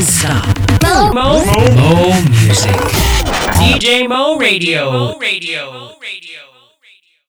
Non-stop. Mo, Mo, Mo, Mo music. DJ Mo Radio. Mo Radio. Mo Radio.